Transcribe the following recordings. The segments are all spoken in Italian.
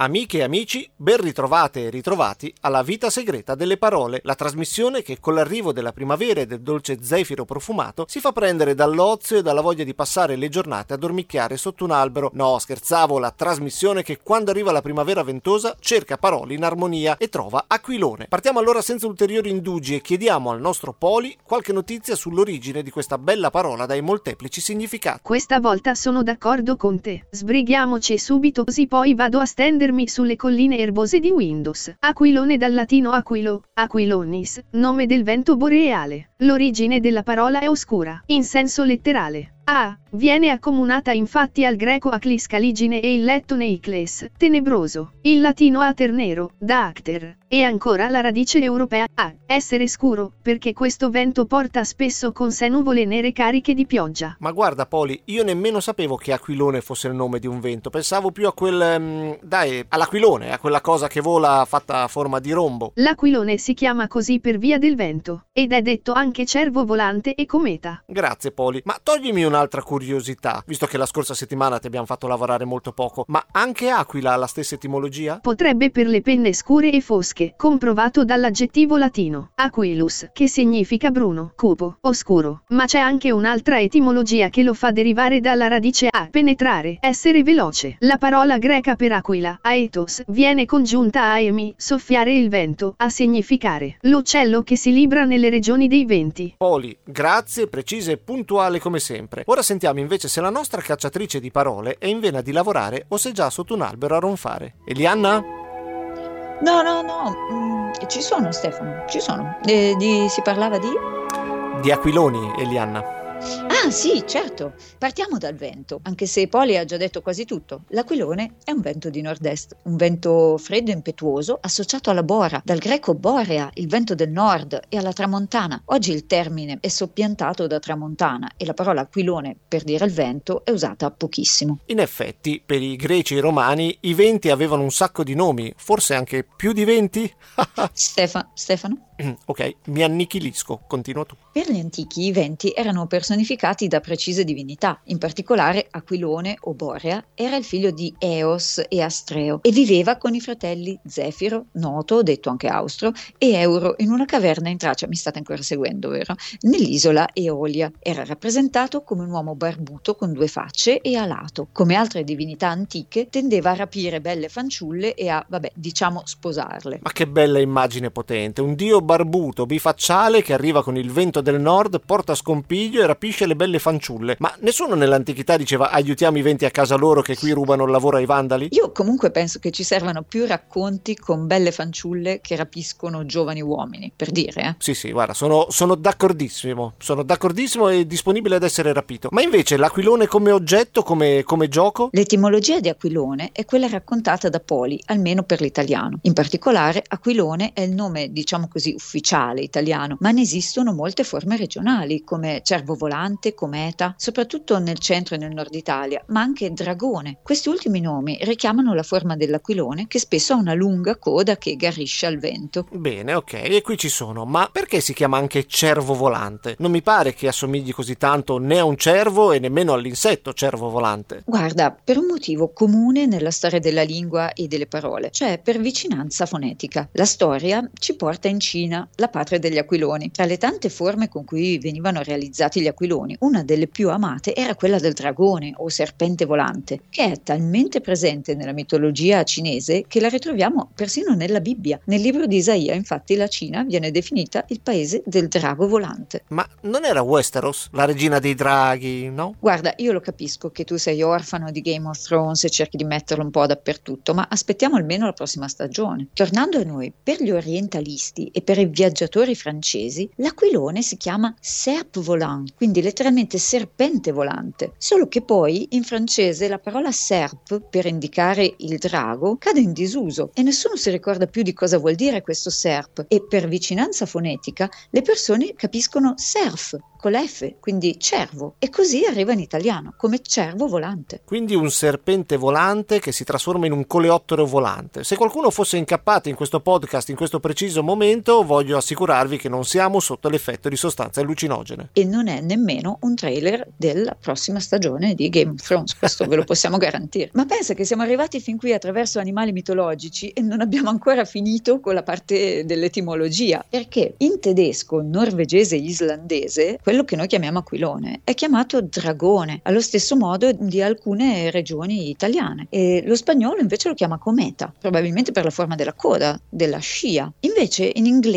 Amiche e amici, ben ritrovate e ritrovati alla Vita Segreta delle Parole, la trasmissione che con l'arrivo della primavera e del dolce zefiro profumato si fa prendere dall'ozio e dalla voglia di passare le giornate a dormicchiare sotto un albero. No, scherzavo, la trasmissione che quando arriva la primavera ventosa cerca parole in armonia e trova aquilone. Partiamo allora senza ulteriori indugi e chiediamo al nostro Poli qualche notizia sull'origine di questa bella parola dai molteplici significati. Questa volta sono d'accordo con te. Sbrighiamoci subito così poi vado a stendere muovermi sulle colline erbose di Windows. Aquilone dal latino aquilo, aquilonis, nome del vento boreale. L'origine della parola è oscura, in senso letterale. A. Viene accomunata infatti al greco aclis caligine e il lettone icles, tenebroso, il latino ater nero, da acter, e ancora la radice europea a, essere scuro, perché questo vento porta spesso con sé nuvole nere cariche di pioggia. Ma guarda Poli, io nemmeno sapevo che aquilone fosse il nome di un vento, pensavo più a quel, um, dai, all'aquilone, a quella cosa che vola fatta a forma di rombo. L'aquilone si chiama così per via del vento, ed è detto anche cervo volante e cometa. Grazie Poli, ma toglimi un'altra curiosità curiosità, visto che la scorsa settimana ti abbiamo fatto lavorare molto poco, ma anche aquila ha la stessa etimologia? Potrebbe per le penne scure e fosche, comprovato dall'aggettivo latino aquilus, che significa bruno, cupo, oscuro, ma c'è anche un'altra etimologia che lo fa derivare dalla radice a, penetrare, essere veloce. La parola greca per aquila, aetos, viene congiunta a emi, soffiare il vento, a significare l'uccello che si libra nelle regioni dei venti. Poli, grazie, precise e puntuale come sempre. Ora sentiamo Sentiamo invece se la nostra cacciatrice di parole è in vena di lavorare o se è già sotto un albero a ronfare. Elianna? No, no, no, mm, ci sono Stefano, ci sono. Eh, di, si parlava di? Di aquiloni, Elianna. Ah sì, certo. Partiamo dal vento, anche se Poli ha già detto quasi tutto. L'aquilone è un vento di nord-est, un vento freddo e impetuoso associato alla bora, dal greco borea, il vento del nord, e alla tramontana. Oggi il termine è soppiantato da tramontana e la parola aquilone per dire il vento è usata pochissimo. In effetti, per i greci e i romani i venti avevano un sacco di nomi, forse anche più di venti? Stefa- Stefano? Ok, mi annichilisco, continua tu. Per gli antichi i venti erano personificati da precise divinità, in particolare Aquilone o Borea era il figlio di Eos e Astreo e viveva con i fratelli Zefiro, Noto, detto anche Austro, e Euro in una caverna in Tracia, mi state ancora seguendo, vero? Nell'isola Eolia. Era rappresentato come un uomo barbuto con due facce e alato. Come altre divinità antiche tendeva a rapire belle fanciulle e a, vabbè, diciamo sposarle. Ma che bella immagine potente, un dio barbuto, bifacciale che arriva con il vento del nord, porta scompiglio e rapisce le belle fanciulle. Ma nessuno nell'antichità diceva aiutiamo i venti a casa loro che qui rubano il lavoro ai vandali? Io comunque penso che ci servano più racconti con belle fanciulle che rapiscono giovani uomini, per dire. Eh? Sì, sì, guarda, sono, sono d'accordissimo, sono d'accordissimo e disponibile ad essere rapito. Ma invece l'aquilone come oggetto, come, come gioco? L'etimologia di aquilone è quella raccontata da Poli, almeno per l'italiano. In particolare, aquilone è il nome, diciamo così, ufficiale italiano, ma ne esistono molte forme regionali come cervo volante, cometa, soprattutto nel centro e nel nord Italia, ma anche dragone. Questi ultimi nomi richiamano la forma dell'aquilone che spesso ha una lunga coda che garrisce al vento. Bene, ok, e qui ci sono, ma perché si chiama anche cervo volante? Non mi pare che assomigli così tanto né a un cervo e nemmeno all'insetto cervo volante. Guarda, per un motivo comune nella storia della lingua e delle parole, cioè per vicinanza fonetica. La storia ci porta in Cina Cina, la patria degli aquiloni. Tra le tante forme con cui venivano realizzati gli aquiloni, una delle più amate era quella del dragone o serpente volante, che è talmente presente nella mitologia cinese che la ritroviamo persino nella Bibbia. Nel libro di Isaia, infatti, la Cina viene definita il paese del drago volante. Ma non era Westeros, la regina dei draghi, no? Guarda, io lo capisco che tu sei orfano di Game of Thrones e cerchi di metterlo un po' dappertutto, ma aspettiamo almeno la prossima stagione. Tornando a noi, per gli orientalisti e per i viaggiatori francesi, l'aquilone si chiama serpe volant, quindi letteralmente serpente volante. Solo che poi in francese la parola serpe per indicare il drago cade in disuso e nessuno si ricorda più di cosa vuol dire questo serpe e per vicinanza fonetica le persone capiscono surf con l'F, quindi cervo, e così arriva in italiano come cervo volante. Quindi un serpente volante che si trasforma in un coleottero volante. Se qualcuno fosse incappato in questo podcast in questo preciso momento, voglio assicurarvi che non siamo sotto l'effetto di sostanze allucinogene. E non è nemmeno un trailer della prossima stagione di Game of Thrones, questo ve lo possiamo garantire. Ma pensa che siamo arrivati fin qui attraverso animali mitologici e non abbiamo ancora finito con la parte dell'etimologia, perché in tedesco, norvegese e islandese, quello che noi chiamiamo aquilone è chiamato dragone, allo stesso modo di alcune regioni italiane. E lo spagnolo invece lo chiama cometa, probabilmente per la forma della coda, della scia. Invece in inglese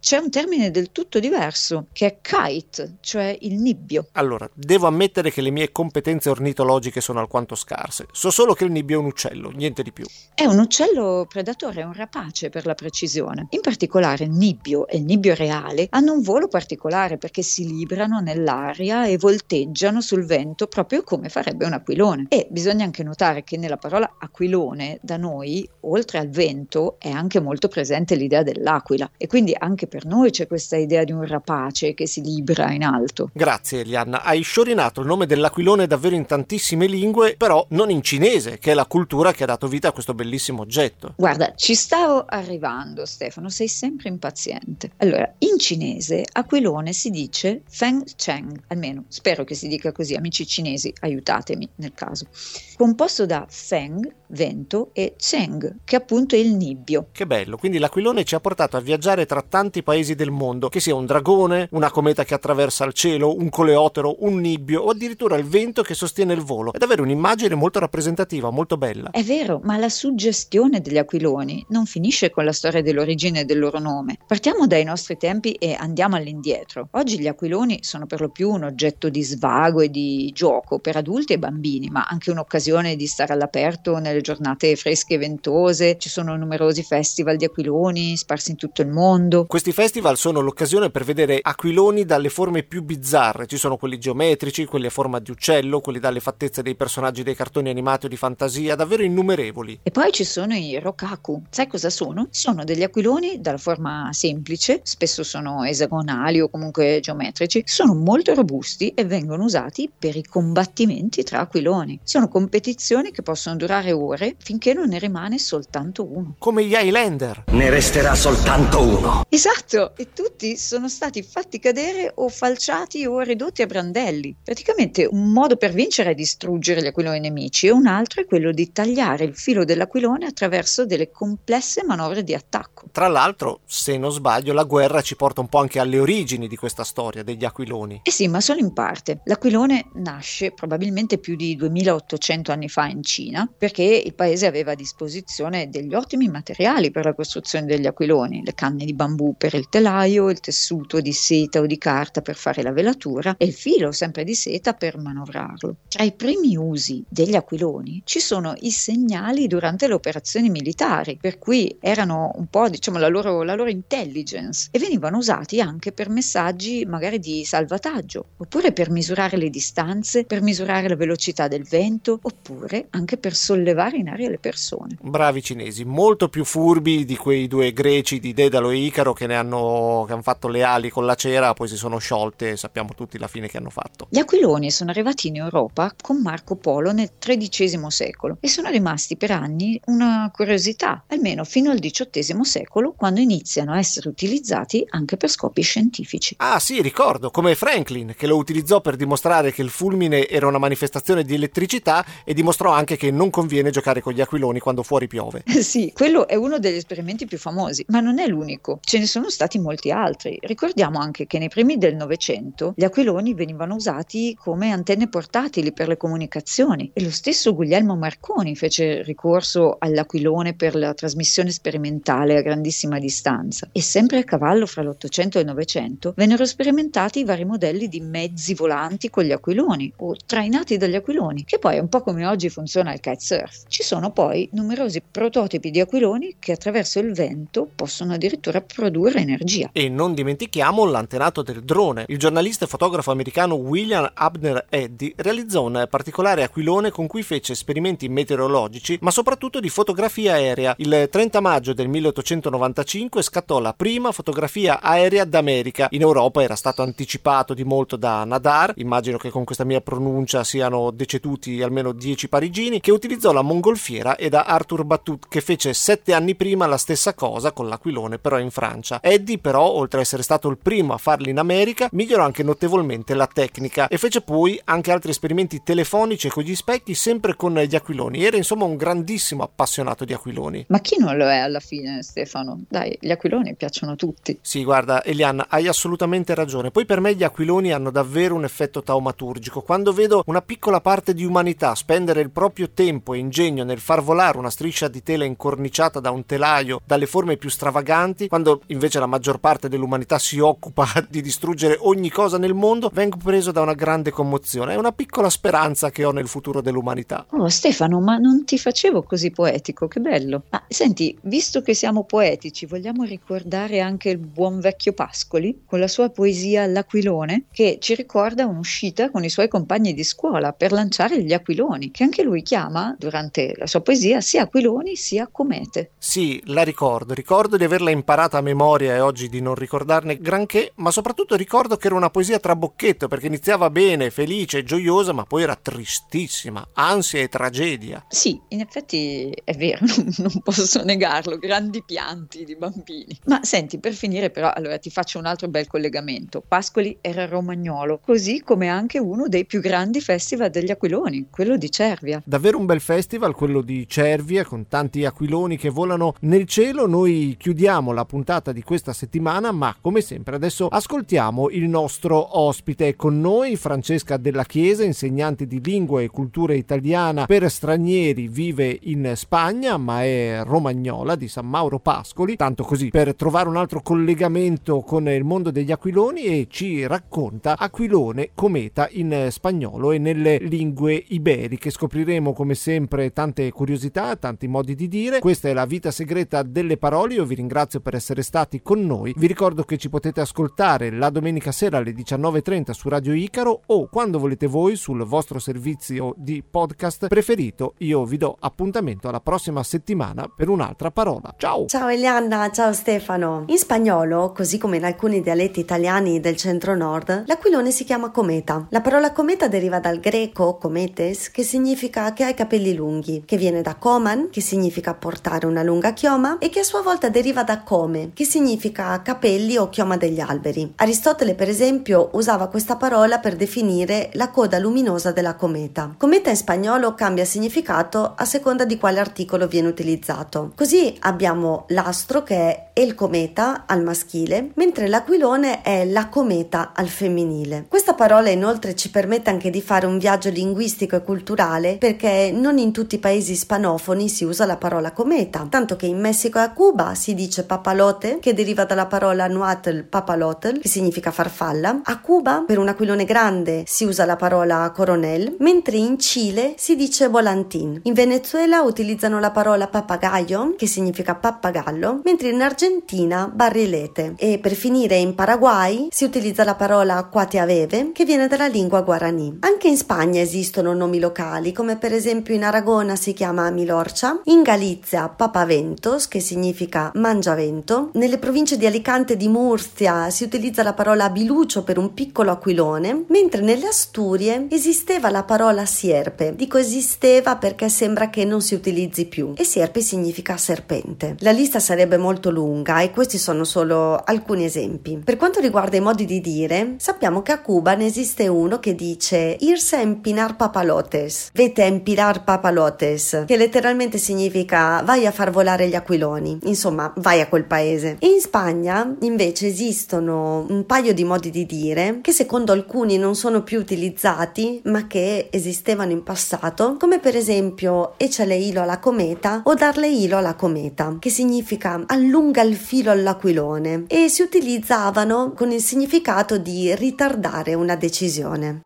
c'è un termine del tutto diverso, che è kite, cioè il nibbio. Allora, devo ammettere che le mie competenze ornitologiche sono alquanto scarse. So solo che il nibbio è un uccello, niente di più. È un uccello predatore, è un rapace per la precisione. In particolare il nibbio e il nibbio reale hanno un volo particolare perché si librano nell'aria e volteggiano sul vento proprio come farebbe un aquilone. E bisogna anche notare che nella parola aquilone da noi, oltre al vento, è anche molto presente l'idea dell'aquila e quindi anche per noi c'è questa idea di un rapace che si libra in alto. Grazie Elianna, hai sciorinato il nome dell'aquilone davvero in tantissime lingue, però non in cinese, che è la cultura che ha dato vita a questo bellissimo oggetto. Guarda, ci stavo arrivando Stefano, sei sempre impaziente. Allora, in cinese aquilone si dice Feng Cheng, almeno spero che si dica così, amici cinesi, aiutatemi nel caso. Composto da Feng, vento, e Cheng, che appunto è il nibbio. Che bello, quindi l'aquilone ci ha portato a viaggiare tra tanti paesi del mondo, che sia un dragone, una cometa che attraversa il cielo, un coleottero, un nibbio o addirittura il vento che sostiene il volo. È davvero un'immagine molto rappresentativa, molto bella. È vero, ma la suggestione degli aquiloni non finisce con la storia dell'origine del loro nome. Partiamo dai nostri tempi e andiamo all'indietro. Oggi gli aquiloni sono per lo più un oggetto di svago e di gioco per adulti e bambini, ma anche un'occasione di stare all'aperto nelle giornate fresche e ventose. Ci sono numerosi festival di aquiloni sparsi in tutto il mondo. Questi festival sono l'occasione per vedere aquiloni dalle forme più bizzarre. Ci sono quelli geometrici, quelli a forma di uccello, quelli dalle fattezze dei personaggi dei cartoni animati o di fantasia, davvero innumerevoli. E poi ci sono i rokaku. Sai cosa sono? Sono degli aquiloni dalla forma semplice, spesso sono esagonali o comunque geometrici, sono molto robusti e vengono usati per i combattimenti tra aquiloni. Sono competizioni che possono durare ore finché non ne rimane soltanto uno. Come gli Highlander. Ne resterà soltanto uno. Esatto, e tutti sono stati fatti cadere o falciati o ridotti a brandelli. Praticamente un modo per vincere è distruggere gli aquiloni nemici e un altro è quello di tagliare il filo dell'aquilone attraverso delle complesse manovre di attacco. Tra l'altro, se non sbaglio, la guerra ci porta un po' anche alle origini di questa storia degli aquiloni. Eh sì, ma solo in parte. L'aquilone nasce probabilmente più di 2800 anni fa in Cina perché il paese aveva a disposizione degli ottimi materiali per la costruzione degli aquiloni, le canne di bambù per il telaio, il tessuto di seta o di carta per fare la velatura e il filo sempre di seta per manovrarlo. Tra i primi usi degli aquiloni ci sono i segnali durante le operazioni militari, per cui erano un po' diciamo la loro, la loro intelligence e venivano usati anche per messaggi magari di salvataggio, oppure per misurare le distanze, per misurare la velocità del vento, oppure anche per sollevare in aria le persone. Bravi cinesi, molto più furbi di quei due greci di Dedalo e Icaro che ne hanno, che hanno fatto le ali con la cera, poi si sono sciolte e sappiamo tutti la fine che hanno fatto. Gli aquiloni sono arrivati in Europa con Marco Polo nel XIII secolo e sono rimasti per anni una curiosità, almeno fino al XVIII secolo, quando iniziano a essere utilizzati anche per scopi scientifici. Ah sì, ricordo, come Franklin, che lo utilizzò per dimostrare che il fulmine era una manifestazione di elettricità e dimostrò anche che non conviene giocare con gli aquiloni quando fuori piove. sì, quello è uno degli esperimenti più famosi, ma non è l'unico. Ce ne sono stati molti altri. Ricordiamo anche che nei primi del Novecento gli aquiloni venivano usati come antenne portatili per le comunicazioni e lo stesso Guglielmo Marconi fece ricorso all'aquilone per la trasmissione sperimentale a grandissima distanza. E sempre a cavallo fra l'Ottocento e il Novecento vennero sperimentati vari modelli di mezzi volanti con gli aquiloni o trainati dagli aquiloni, che poi è un po' come oggi funziona il kitesurf. Ci sono poi numerosi prototipi di aquiloni che attraverso il vento possono addirittura produrre energia. E non dimentichiamo l'antenato del drone. Il giornalista e fotografo americano William Abner Eddy realizzò un particolare aquilone con cui fece esperimenti meteorologici, ma soprattutto di fotografia aerea. Il 30 maggio del 1895 scattò la prima fotografia aerea d'America. In Europa era stato anticipato di molto da Nadar, immagino che con questa mia pronuncia siano deceduti almeno 10 parigini, che utilizzò la mongolfiera e da Arthur Batut che fece sette anni prima la stessa cosa con l'aquilone però in Francia. Eddie però, oltre a essere stato il primo a farli in America, migliorò anche notevolmente la tecnica e fece poi anche altri esperimenti telefonici con gli specchi sempre con gli aquiloni. Era insomma un grandissimo appassionato di aquiloni. Ma chi non lo è alla fine, Stefano? Dai, gli aquiloni piacciono a tutti. Sì, guarda, Eliana, hai assolutamente ragione. Poi per me gli aquiloni hanno davvero un effetto taumaturgico. Quando vedo una piccola parte di umanità spendere il proprio tempo e ingegno nel far volare una striscia di tela incorniciata da un telaio dalle forme più stravaganti, quando invece la maggior parte dell'umanità si occupa di distruggere ogni cosa nel mondo, vengo preso da una grande commozione. È una piccola speranza che ho nel futuro dell'umanità. Oh, Stefano, ma non ti facevo così poetico, che bello. Ma senti, visto che siamo poetici, vogliamo ricordare anche il buon vecchio Pascoli con la sua poesia L'aquilone, che ci ricorda un'uscita con i suoi compagni di scuola per lanciare gli aquiloni, che anche lui chiama durante la sua poesia sia aquiloni sia comete. Sì, la ricordo, ricordo di averla imparata a memoria e oggi di non ricordarne granché, ma soprattutto ricordo che era una poesia trabocchetto perché iniziava bene, felice e gioiosa, ma poi era tristissima, ansia e tragedia. Sì, in effetti è vero, non posso negarlo, grandi pianti di bambini. Ma senti, per finire però, allora ti faccio un altro bel collegamento. Pascoli era romagnolo, così come anche uno dei più grandi festival degli aquiloni, quello di Cervia. Davvero un bel festival, quello di Cervia, con tanti aquiloni che volano nel cielo. Noi chiudiamo la puntata di questa settimana, ma come sempre adesso ascoltiamo il nostro ospite con noi, Francesca Della Chiesa, insegnante di lingua e cultura italiana per stranieri, vive in Spagna, ma è romagnola di San Mauro Pascoli, tanto così per trovare un altro collegamento con il mondo degli aquiloni e ci racconta aquilone cometa in spagnolo e nelle lingue iberiche. Scopriremo come sempre tante curiosità, tanti modi di dire. Questa è la vita segreta delle parole. Io vi ringrazio per essere stati con noi. Vi ricordo che ci potete ascoltare la domenica sera alle 19.30 su Radio Icaro o quando volete voi sul vostro servizio di podcast preferito. Io vi do appuntamento alla prossima settimana per un'altra parola. Ciao! Ciao Eliana, ciao Stefano. In spagnolo, così come in alcuni dialetti italiani del centro-nord, l'aquilone si chiama cometa. La parola cometa deriva dal greco cometes, che significa che ha i capelli lunghi, che viene da coman, che significa portare una lunga chioma, e che a sua volta deriva da come, che significa capelli o chioma degli alberi. Aristotele, per esempio, usava questa parola per definire la coda luminosa della cometa. Cometa in spagnolo cambia significato a seconda di quale articolo viene utilizzato. Così abbiamo l'astro che è il cometa al maschile, mentre l'aquilone è la cometa al femminile. Questa parola inoltre ci permette anche di fare un viaggio linguistico e culturale perché non in tutti i paesi ispanofoni si usa la parola cometa, tanto che in Messico e a Cuba si dice papalote, che deriva dalla parola nuatl papalotl, che significa farfalla. A Cuba, per un aquilone grande, si usa la parola coronel, mentre in Cile si dice volantin. In Venezuela utilizzano la parola papagayo, che significa pappagallo, mentre in Argentina barrilete. E per finire in Paraguay si utilizza la parola quatiaveve, che viene dalla lingua guarani. Anche in Spagna esistono nomi locali, come per esempio in Aragona si chiama Milorcia, in Galizia papaventos, che significa mangiavento, nelle province di Alicante e di Murcia si utilizza la parola bilucio per un piccolo aquilone, mentre nelle Asturie esisteva la parola sierpe. Dico esisteva perché sembra che non si utilizzi più e sierpe significa serpente. La lista sarebbe molto lunga e questi sono solo alcuni esempi. Per quanto riguarda i modi di dire, sappiamo che a Cuba ne esiste uno che dice irse a empinar papalotes, vete a empinar papalotes, che letteralmente significa vai a far volare gli aquiloni, insomma vai a quel paese. E in Spagna invece esistono un paio di modi di dire che secondo alcuni non sono più utilizzati ma che esistevano in passato, come per esempio ecciale hilo alla cometa o darle hilo alla cometa, che significa allunga il filo all'aquilone e si utilizzavano con il significato di ritardare una decisione.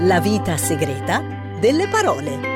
La vita segreta delle parole.